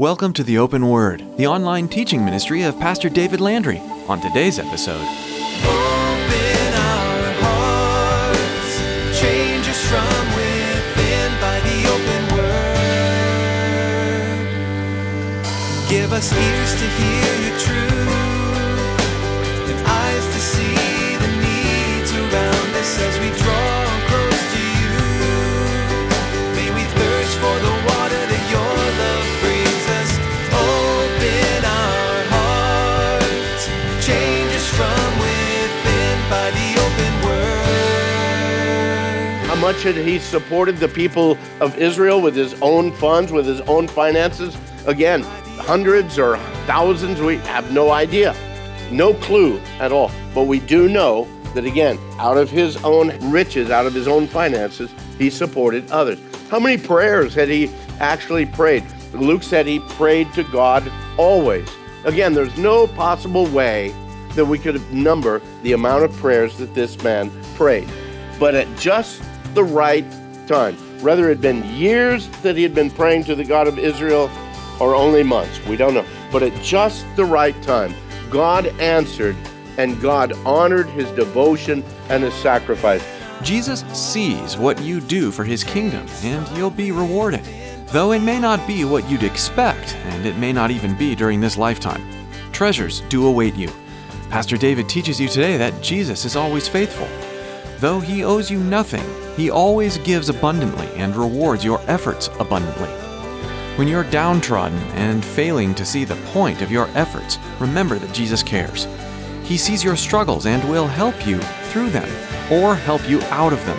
Welcome to the Open Word, the online teaching ministry of Pastor David Landry. On today's episode, Open our hearts, change us from within by the open word. Give us ears to hear your truth and eyes to see the needs around us as we draw much had he supported the people of Israel with his own funds, with his own finances? Again, hundreds or thousands, we have no idea. No clue at all. But we do know that, again, out of his own riches, out of his own finances, he supported others. How many prayers had he actually prayed? Luke said he prayed to God always. Again, there's no possible way that we could number the amount of prayers that this man prayed. But at just the right time, whether it had been years that he had been praying to the God of Israel or only months, we don't know. But at just the right time, God answered and God honored his devotion and his sacrifice. Jesus sees what you do for his kingdom, and you'll be rewarded. Though it may not be what you'd expect, and it may not even be during this lifetime. Treasures do await you. Pastor David teaches you today that Jesus is always faithful. Though he owes you nothing, he always gives abundantly and rewards your efforts abundantly. When you're downtrodden and failing to see the point of your efforts, remember that Jesus cares. He sees your struggles and will help you through them or help you out of them.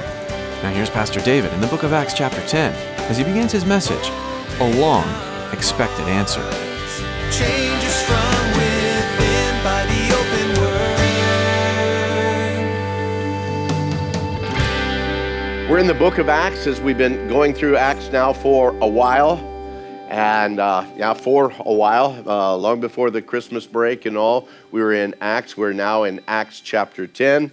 Now, here's Pastor David in the book of Acts, chapter 10, as he begins his message A long expected answer. We're in the book of Acts as we've been going through Acts now for a while. And uh, yeah, for a while, uh, long before the Christmas break and all, we were in Acts. We're now in Acts chapter 10.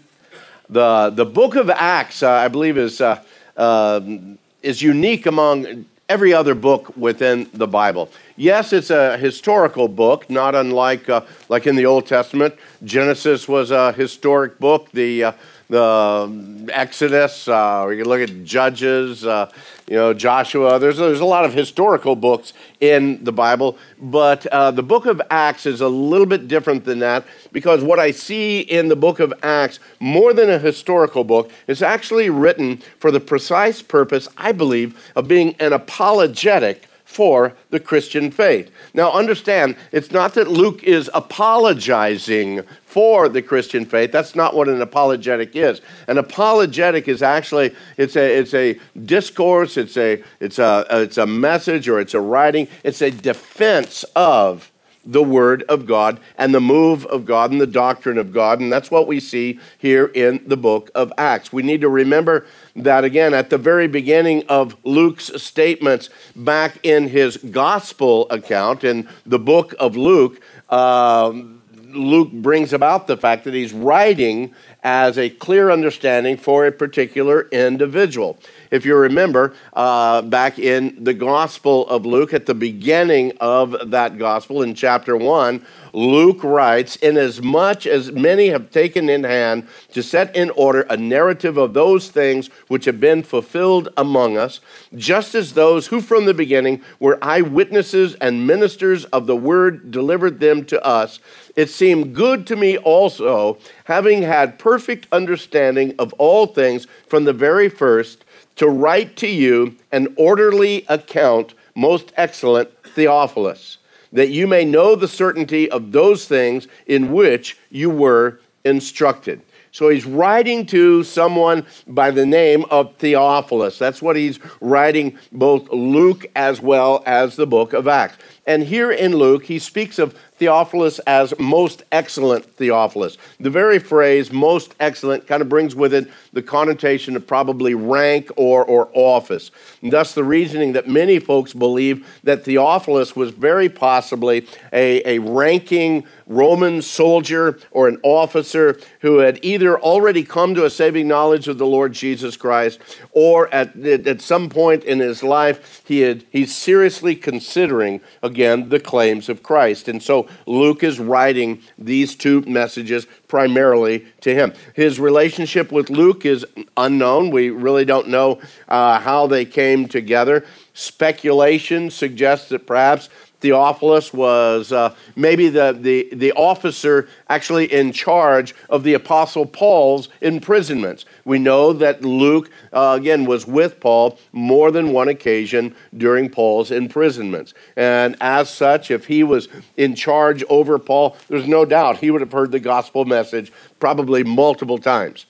The, the book of Acts, uh, I believe, is, uh, um, is unique among every other book within the Bible. Yes, it's a historical book, not unlike uh, like in the Old Testament. Genesis was a historic book. The uh, the um, Exodus. Uh, we can look at Judges. Uh, you know, Joshua. There's there's a lot of historical books in the Bible, but uh, the book of Acts is a little bit different than that because what I see in the book of Acts, more than a historical book, is actually written for the precise purpose, I believe, of being an apologetic for the Christian faith. Now, understand, it's not that Luke is apologizing for the Christian faith. That's not what an apologetic is. An apologetic is actually it's a it's a discourse. It's a it's a it's a message or it's a writing. It's a defense of the Word of God and the move of God and the doctrine of God. And that's what we see here in the book of Acts. We need to remember that again at the very beginning of Luke's statements back in his gospel account in the book of Luke. Um, Luke brings about the fact that he's writing as a clear understanding for a particular individual. If you remember, uh, back in the Gospel of Luke, at the beginning of that Gospel in chapter 1, Luke writes, Inasmuch as many have taken in hand to set in order a narrative of those things which have been fulfilled among us, just as those who from the beginning were eyewitnesses and ministers of the word delivered them to us, it seemed good to me also, having had perfect understanding of all things from the very first, to write to you an orderly account, most excellent Theophilus, that you may know the certainty of those things in which you were instructed. So he's writing to someone by the name of Theophilus. That's what he's writing both Luke as well as the book of Acts. And here in Luke, he speaks of Theophilus as most excellent Theophilus. The very phrase most excellent kind of brings with it the connotation of probably rank or, or office. And thus, the reasoning that many folks believe that Theophilus was very possibly a, a ranking Roman soldier or an officer who had either already come to a saving knowledge of the Lord Jesus Christ or at, at some point in his life he had, he's seriously considering again the claims of Christ. And so Luke is writing these two messages primarily to him. His relationship with Luke is unknown. We really don't know uh, how they came together. Speculation suggests that perhaps Theophilus was uh, maybe the, the, the officer actually in charge of the Apostle Paul's imprisonments. We know that Luke, uh, again, was with Paul more than one occasion during Paul's imprisonments. And as such, if he was in charge over Paul, there's no doubt he would have heard the gospel message probably multiple times.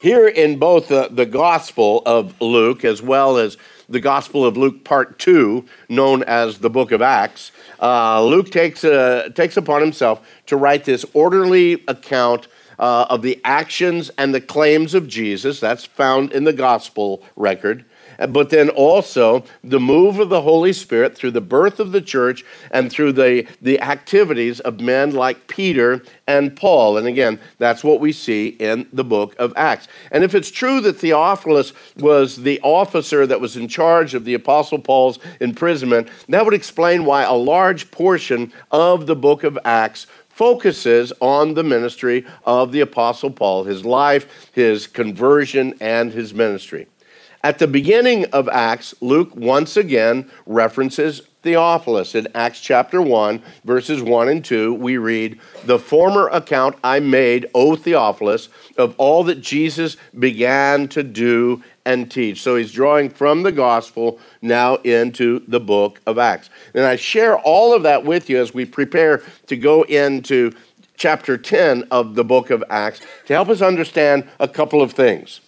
Here in both the, the Gospel of Luke as well as the Gospel of Luke, part two, known as the book of Acts, uh, Luke takes, uh, takes upon himself to write this orderly account uh, of the actions and the claims of Jesus. That's found in the Gospel record but then also the move of the Holy Spirit through the birth of the church and through the, the activities of men like Peter and Paul. And again, that's what we see in the book of Acts. And if it's true that Theophilus was the officer that was in charge of the Apostle Paul's imprisonment, that would explain why a large portion of the book of Acts focuses on the ministry of the Apostle Paul, his life, his conversion, and his ministry. At the beginning of Acts, Luke once again references Theophilus. In Acts chapter 1, verses 1 and 2, we read, The former account I made, O Theophilus, of all that Jesus began to do and teach. So he's drawing from the gospel now into the book of Acts. And I share all of that with you as we prepare to go into chapter 10 of the book of Acts to help us understand a couple of things.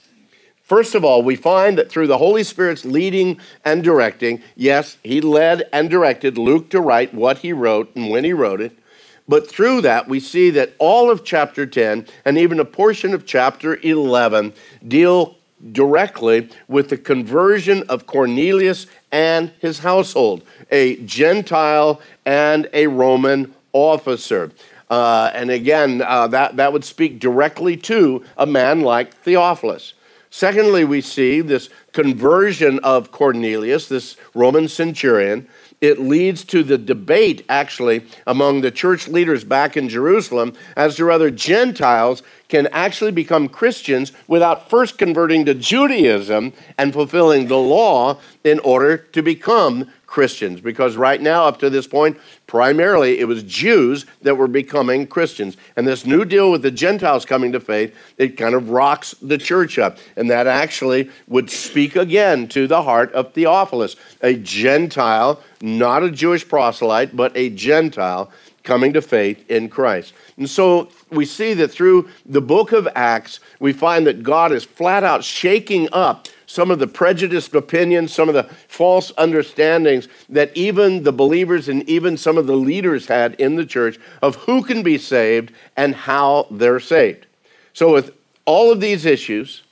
First of all, we find that through the Holy Spirit's leading and directing, yes, he led and directed Luke to write what he wrote and when he wrote it. But through that, we see that all of chapter 10 and even a portion of chapter 11 deal directly with the conversion of Cornelius and his household, a Gentile and a Roman officer. Uh, and again, uh, that, that would speak directly to a man like Theophilus. Secondly, we see this conversion of Cornelius, this Roman centurion. It leads to the debate, actually, among the church leaders back in Jerusalem as to whether Gentiles can actually become Christians without first converting to Judaism and fulfilling the law in order to become Christians. Because right now, up to this point, primarily it was Jews that were becoming Christians. And this new deal with the Gentiles coming to faith, it kind of rocks the church up. And that actually would speak again to the heart of Theophilus, a Gentile, not a Jewish proselyte, but a Gentile coming to faith in Christ. And so we see that through the book of Acts, we find that God is flat out shaking up some of the prejudiced opinions, some of the false understandings that even the believers and even some of the leaders had in the church of who can be saved and how they're saved. So, with all of these issues,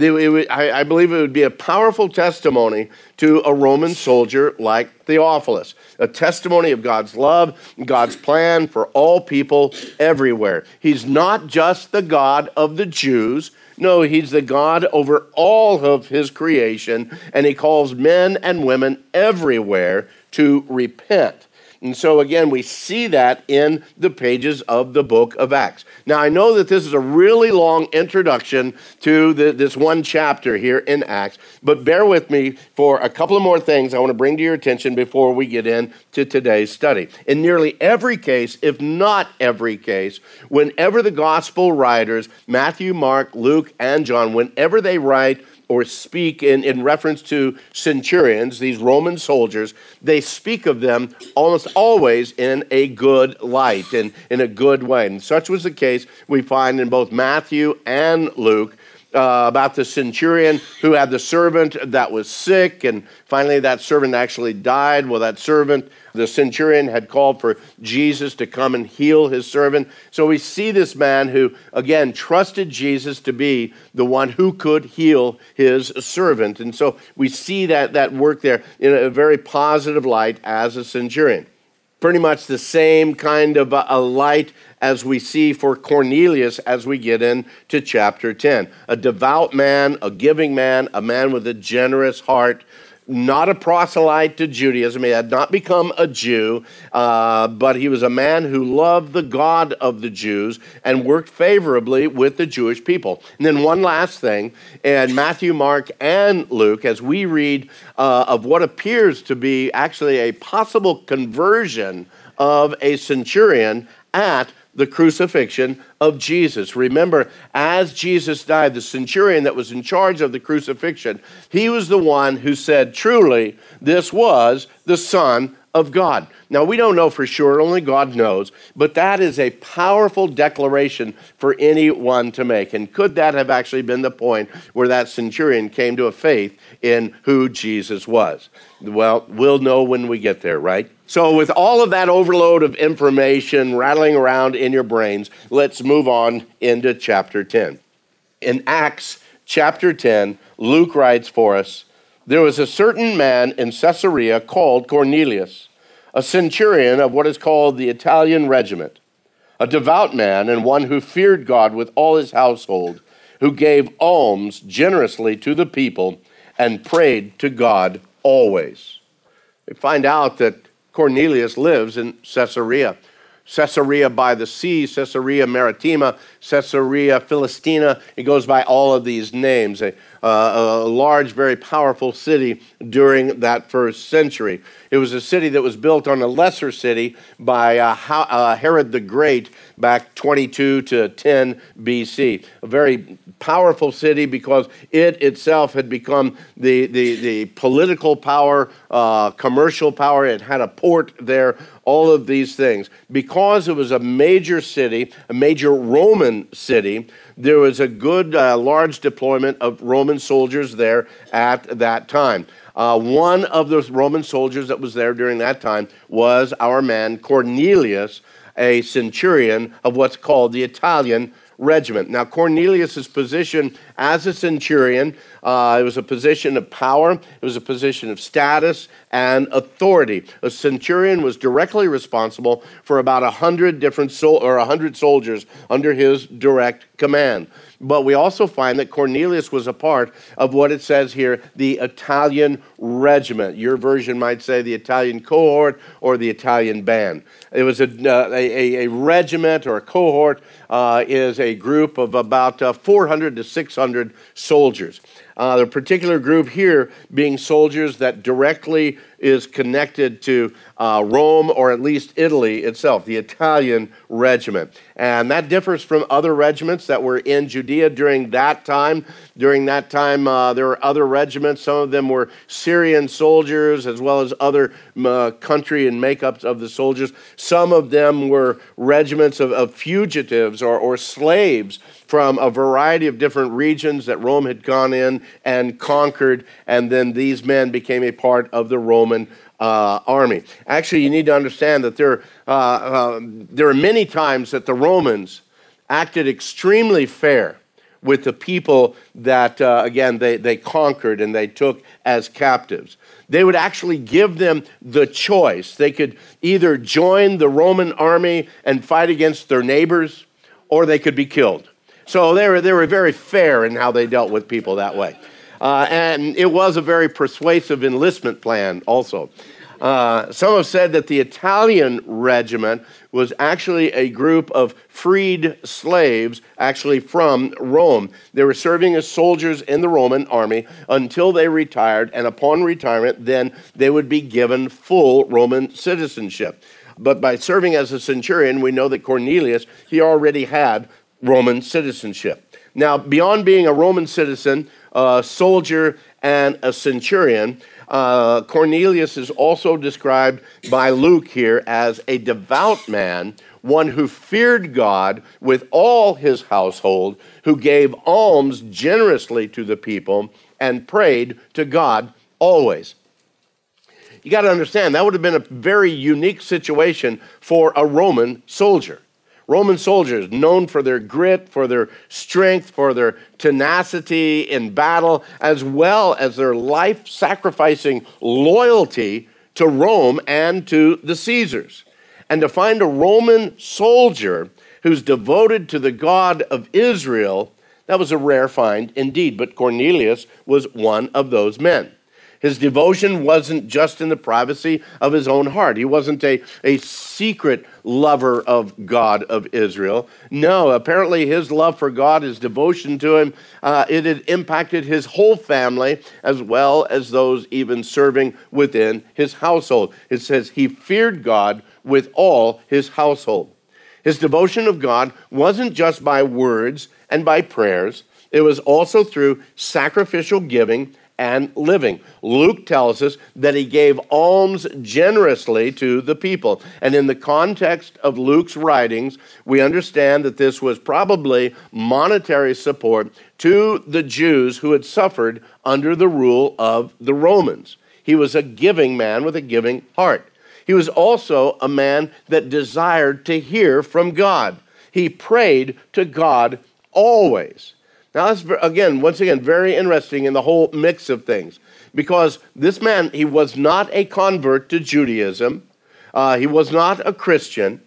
I believe it would be a powerful testimony to a Roman soldier like Theophilus, a testimony of God's love, God's plan for all people everywhere. He's not just the God of the Jews, no, he's the God over all of his creation, and he calls men and women everywhere to repent. And so, again, we see that in the pages of the book of Acts. Now, I know that this is a really long introduction to the, this one chapter here in Acts, but bear with me for a couple of more things I want to bring to your attention before we get into today's study. In nearly every case, if not every case, whenever the gospel writers, Matthew, Mark, Luke, and John, whenever they write or speak in, in reference to centurions, these Roman soldiers, they speak of them almost always in a good light and in a good way. And such was the case we find in both Matthew and Luke. Uh, about the centurion who had the servant that was sick, and finally that servant actually died. Well, that servant, the centurion, had called for Jesus to come and heal his servant. So we see this man who, again, trusted Jesus to be the one who could heal his servant. And so we see that, that work there in a very positive light as a centurion pretty much the same kind of a, light as we see for Cornelius as we get into chapter 10. A devout man, a giving man, a man with a generous heart not a proselyte to Judaism. He had not become a Jew, uh, but he was a man who loved the God of the Jews and worked favorably with the Jewish people. And then, one last thing in Matthew, Mark, and Luke, as we read uh, of what appears to be actually a possible conversion of a centurion at the crucifixion of Jesus. Remember, as Jesus died, the centurion that was in charge of the crucifixion, he was the one who said, Truly, this was the Son of God. Now, we don't know for sure, only God knows, but that is a powerful declaration for anyone to make. And could that have actually been the point where that centurion came to a faith in who Jesus was? Well, we'll know when we get there, right? So, with all of that overload of information rattling around in your brains, let's move on into chapter 10. In Acts chapter 10, Luke writes for us There was a certain man in Caesarea called Cornelius a centurion of what is called the Italian regiment, a devout man and one who feared God with all his household, who gave alms generously to the people and prayed to God always. We find out that Cornelius lives in Caesarea. Caesarea by the sea, Caesarea Maritima, Caesarea Philistina. It goes by all of these names. A, uh, a large, very powerful city during that first century. It was a city that was built on a lesser city by uh, uh, Herod the Great back 22 to 10 BC. A very powerful city because it itself had become the, the, the political power, uh, commercial power. It had a port there, all of these things. Because it was a major city, a major Roman city, there was a good, uh, large deployment of Roman soldiers there at that time. Uh, one of the Roman soldiers that was there during that time was our man Cornelius, a centurion of what's called the Italian regiment. Now, Cornelius' position as a centurion, uh, it was a position of power, it was a position of status and authority. A centurion was directly responsible for about a hundred different sol- or a hundred soldiers under his direct command. But we also find that Cornelius was a part of what it says here the Italian regiment. Your version might say the Italian cohort or the Italian band. It was a, uh, a, a, regiment or a cohort uh, is a group of about uh, 400 to 600 soldiers. Uh, the particular group here being soldiers that directly is connected to uh, Rome or at least Italy itself, the Italian regiment. And that differs from other regiments that were in Judea during that time. During that time, uh, there were other regiments. Some of them were Syrian soldiers as well as other uh, country and makeups of the soldiers. Some of them were regiments of, of fugitives or, or slaves from a variety of different regions that Rome had gone in and conquered, and then these men became a part of the Roman uh, army. Actually, you need to understand that there, uh, uh, there are many times that the Romans acted extremely fair with the people that, uh, again, they, they conquered and they took as captives. They would actually give them the choice. They could either join the Roman army and fight against their neighbors, or they could be killed. So they were, they were very fair in how they dealt with people that way. Uh, and it was a very persuasive enlistment plan, also. Uh, some have said that the Italian regiment was actually a group of freed slaves, actually from Rome. They were serving as soldiers in the Roman army until they retired, and upon retirement, then they would be given full Roman citizenship. But by serving as a centurion, we know that Cornelius, he already had Roman citizenship. Now, beyond being a Roman citizen, a soldier, and a centurion, uh, Cornelius is also described by Luke here as a devout man one who feared God with all his household, who gave alms generously to the people, and prayed to God always. You got to understand, that would have been a very unique situation for a Roman soldier. Roman soldiers, known for their grit, for their strength, for their tenacity in battle, as well as their life sacrificing loyalty to Rome and to the Caesars. And to find a Roman soldier who's devoted to the God of Israel, that was a rare find indeed. But Cornelius was one of those men. His devotion wasn't just in the privacy of his own heart. He wasn't a, a secret lover of God of Israel. No, apparently his love for God, his devotion to him, uh, it had impacted his whole family as well as those even serving within his household. It says he feared God with all his household. His devotion of God wasn't just by words and by prayers, it was also through sacrificial giving and living. Luke tells us that he gave alms generously to the people. And in the context of Luke's writings, we understand that this was probably monetary support to the Jews who had suffered under the rule of the Romans. He was a giving man with a giving heart. He was also a man that desired to hear from God. He prayed to God always. Now, that's, again, once again, very interesting in the whole mix of things because this man, he was not a convert to Judaism, uh, he was not a Christian,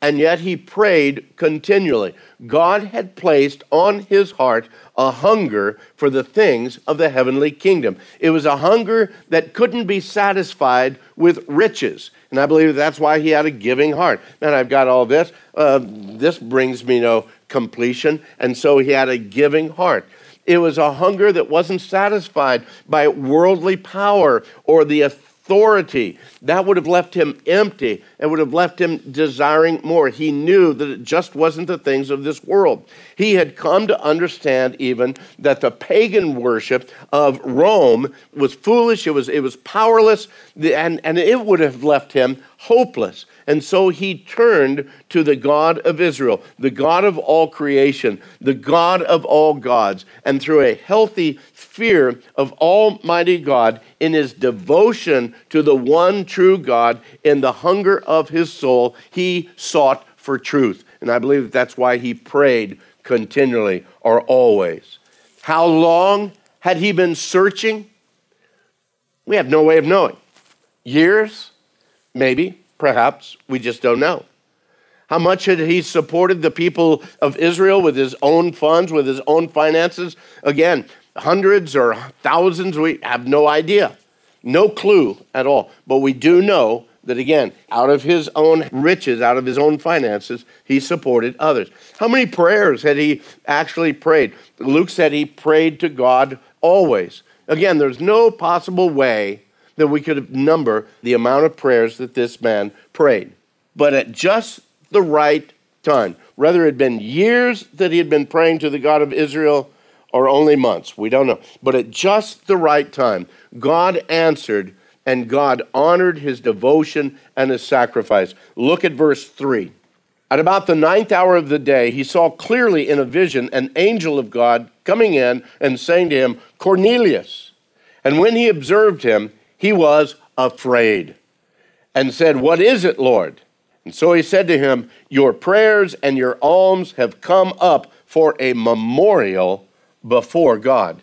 and yet he prayed continually. God had placed on his heart a hunger for the things of the heavenly kingdom. It was a hunger that couldn't be satisfied with riches. And I believe that's why he had a giving heart. Man, I've got all this. Uh, this brings me no completion, and so he had a giving heart. It was a hunger that wasn't satisfied by worldly power or the authority. That would have left him empty and would have left him desiring more. He knew that it just wasn't the things of this world. He had come to understand even that the pagan worship of Rome was foolish, it was, it was powerless, and, and it would have left him hopeless. And so he turned to the God of Israel, the God of all creation, the God of all gods. And through a healthy fear of Almighty God, in his devotion to the one true God, in the hunger of his soul, he sought for truth. And I believe that that's why he prayed continually or always. How long had he been searching? We have no way of knowing. Years? Maybe Perhaps. We just don't know. How much had he supported the people of Israel with his own funds, with his own finances? Again, hundreds or thousands, we have no idea. No clue at all. But we do know that, again, out of his own riches, out of his own finances, he supported others. How many prayers had he actually prayed? Luke said he prayed to God always. Again, there's no possible way that we could number the amount of prayers that this man prayed. But at just the right time, whether it had been years that he had been praying to the God of Israel or only months, we don't know. But at just the right time, God answered and God honored his devotion and his sacrifice. Look at verse 3. At about the ninth hour of the day, he saw clearly in a vision an angel of God coming in and saying to him, Cornelius. And when he observed him, he was afraid and said, What is it, Lord? And so he said to him, Your prayers and your alms have come up for a memorial before God.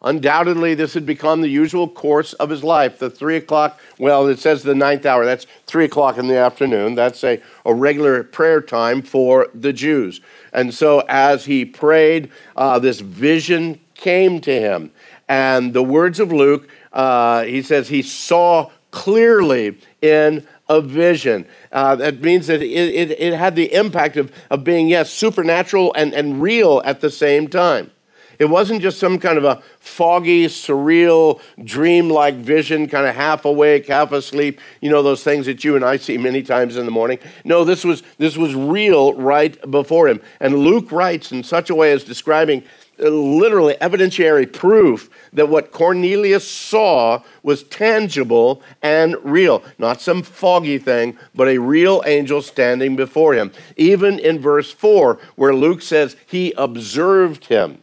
Undoubtedly, this had become the usual course of his life. The three o'clock, well, it says the ninth hour, that's three o'clock in the afternoon. That's a, a regular prayer time for the Jews. And so, as he prayed, uh, this vision came to him. And the words of Luke uh, he says he saw clearly in a vision. Uh, that means that it, it, it, had the impact of, of being, yes, supernatural and, and real at the same time. It wasn't just some kind of a foggy, surreal, dream-like vision, kind of half awake, half asleep. You know those things that you and I see many times in the morning. No, this was this was real right before him. And Luke writes in such a way as describing literally evidentiary proof that what Cornelius saw was tangible and real. Not some foggy thing, but a real angel standing before him. Even in verse 4, where Luke says he observed him.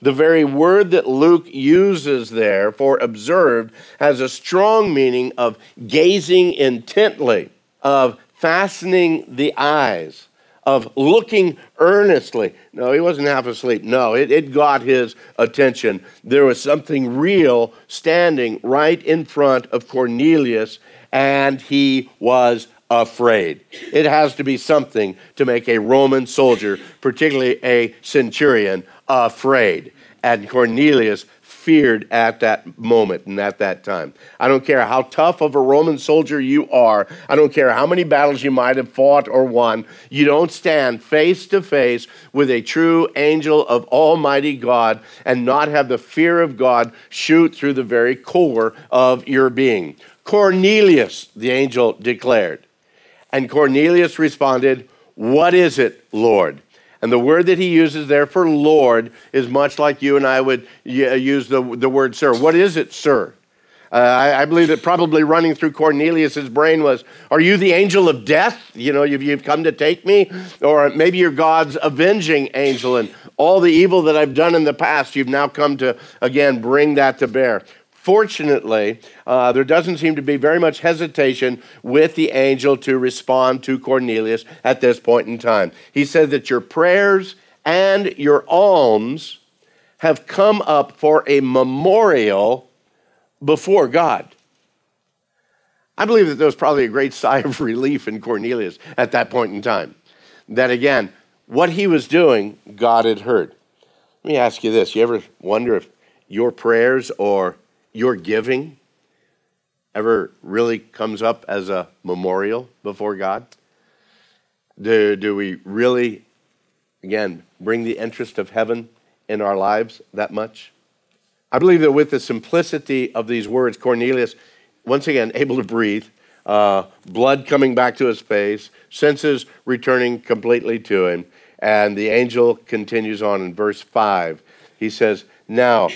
The very word that Luke uses there for observed has a strong meaning of gazing intently, of fastening the eyes of looking earnestly. No, he wasn't half asleep. No, it, it got his attention. There was something real standing right in front of Cornelius, and he was afraid. It has to be something to make a Roman soldier, particularly a centurion, afraid. And Cornelius feared at that moment and at that time. I don't care how tough of a Roman soldier you are, I don't care how many battles you might have fought or won, you don't stand face to face with a true angel of Almighty God and not have the fear of God shoot through the very core of your being. Cornelius, the angel declared. And Cornelius responded, What is it, Lord? And the word that he uses there for Lord is much like you and I would use the, the word sir. What is it, sir? Uh, I, I, believe that probably running through Cornelius's brain was, Are you the angel of death? You know, you've, you've come to take me? Or maybe you're God's avenging angel, and all the evil that I've done in the past, you've now come to, again, bring that to bear. Fortunately, uh, there doesn't seem to be very much hesitation with the angel to respond to Cornelius at this point in time. He said that your prayers and your alms have come up for a memorial before God. I believe that there was probably a great sigh of relief in Cornelius at that point in time. That again, what he was doing, God had heard. Let me ask you this you ever wonder if your prayers or your giving ever really comes up as a memorial before God? Do, do we really, again, bring the interest of heaven in our lives that much? I believe that with the simplicity of these words, Cornelius, once again, able to breathe, uh, blood coming back to his face, senses returning completely to him. And the angel continues on in verse 5. He says, Now,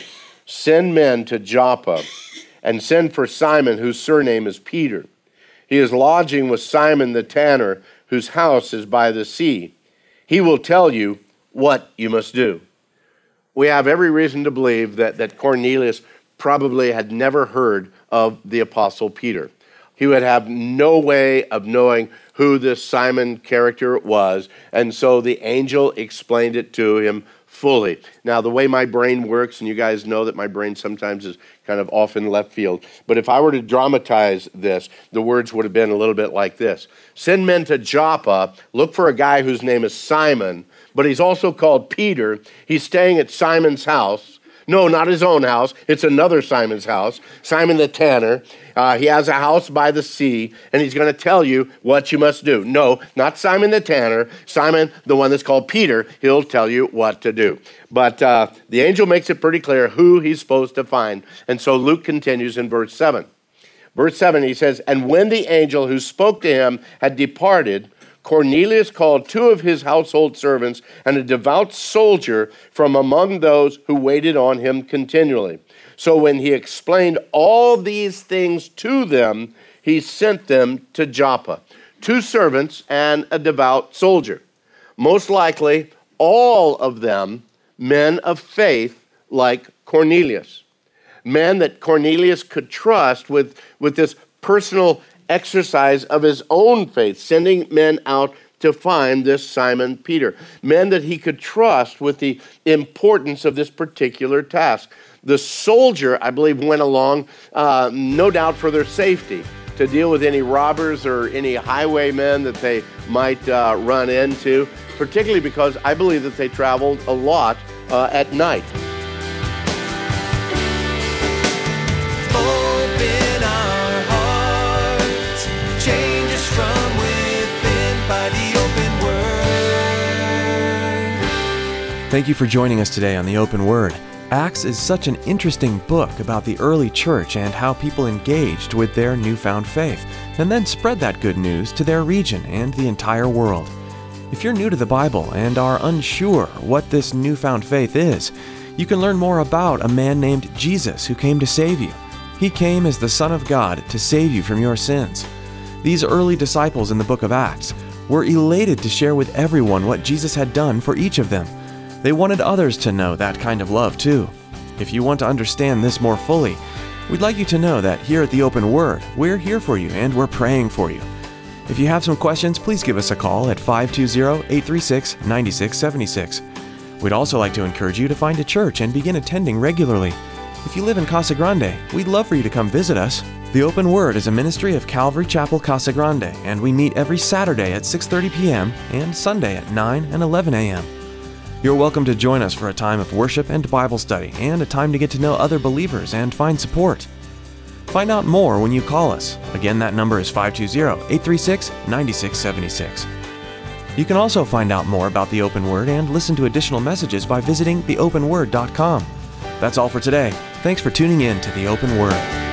Send men to Joppa and send for Simon, whose surname is Peter. He is lodging with Simon the tanner, whose house is by the sea. He will tell you what you must do. We have every reason to believe that, that Cornelius probably had never heard of the Apostle Peter. He would have no way of knowing who this Simon character was, and so the angel explained it to him fully. Now, the way my brain works, and you guys know that my brain sometimes is kind of off in left field, but if I were to dramatize this, the words would have been a little bit like this Send men to Joppa, look for a guy whose name is Simon, but he's also called Peter. He's staying at Simon's house. No, not his own house. It's another Simon's house, Simon the tanner. Uh, he has a house by the sea, and he's going to tell you what you must do. No, not Simon the tanner. Simon, the one that's called Peter, he'll tell you what to do. But uh, the angel makes it pretty clear who he's supposed to find. And so Luke continues in verse 7. Verse 7, he says, And when the angel who spoke to him had departed, Cornelius called two of his household servants and a devout soldier from among those who waited on him continually. So when he explained all these things to them, he sent them to Joppa. Two servants and a devout soldier. Most likely, all of them men of faith like Cornelius. Men that Cornelius could trust with, with this personal exercise of his own faith, sending men out to find this Simon Peter. Men that he could trust with the importance of this particular task. The soldier, I believe, went along, uh, no doubt for their safety, to deal with any robbers or any highwaymen that they might uh, run into, particularly because I believe that they traveled a lot uh, at night. Thank you for joining us today on the Open Word. Acts is such an interesting book about the early church and how people engaged with their newfound faith, and then spread that good news to their region and the entire world. If you're new to the Bible and are unsure what this newfound faith is, you can learn more about a man named Jesus who came to save you. He came as the Son of God to save you from your sins. These early disciples in the book of Acts were elated to share with everyone what Jesus had done for each of them. They wanted others to know that kind of love too. If you want to understand this more fully, we'd like you to know that here at the Open Word, we're here for you and we're praying for you. If you have some questions, please give us a call at 520 836 9676. We'd also like to encourage you to find a church and begin attending regularly. If you live in Casa Grande, we'd love for you to come visit us. The Open Word is a ministry of Calvary Chapel Casa Grande, and we meet every Saturday at 6:30 p.m. and Sunday at 9 and 11 a.m. You're welcome to join us for a time of worship and Bible study and a time to get to know other believers and find support. Find out more when you call us. Again, that number is 520 836 9676. You can also find out more about the Open Word and listen to additional messages by visiting theopenword.com. That's all for today. Thanks for tuning in to the Open Word.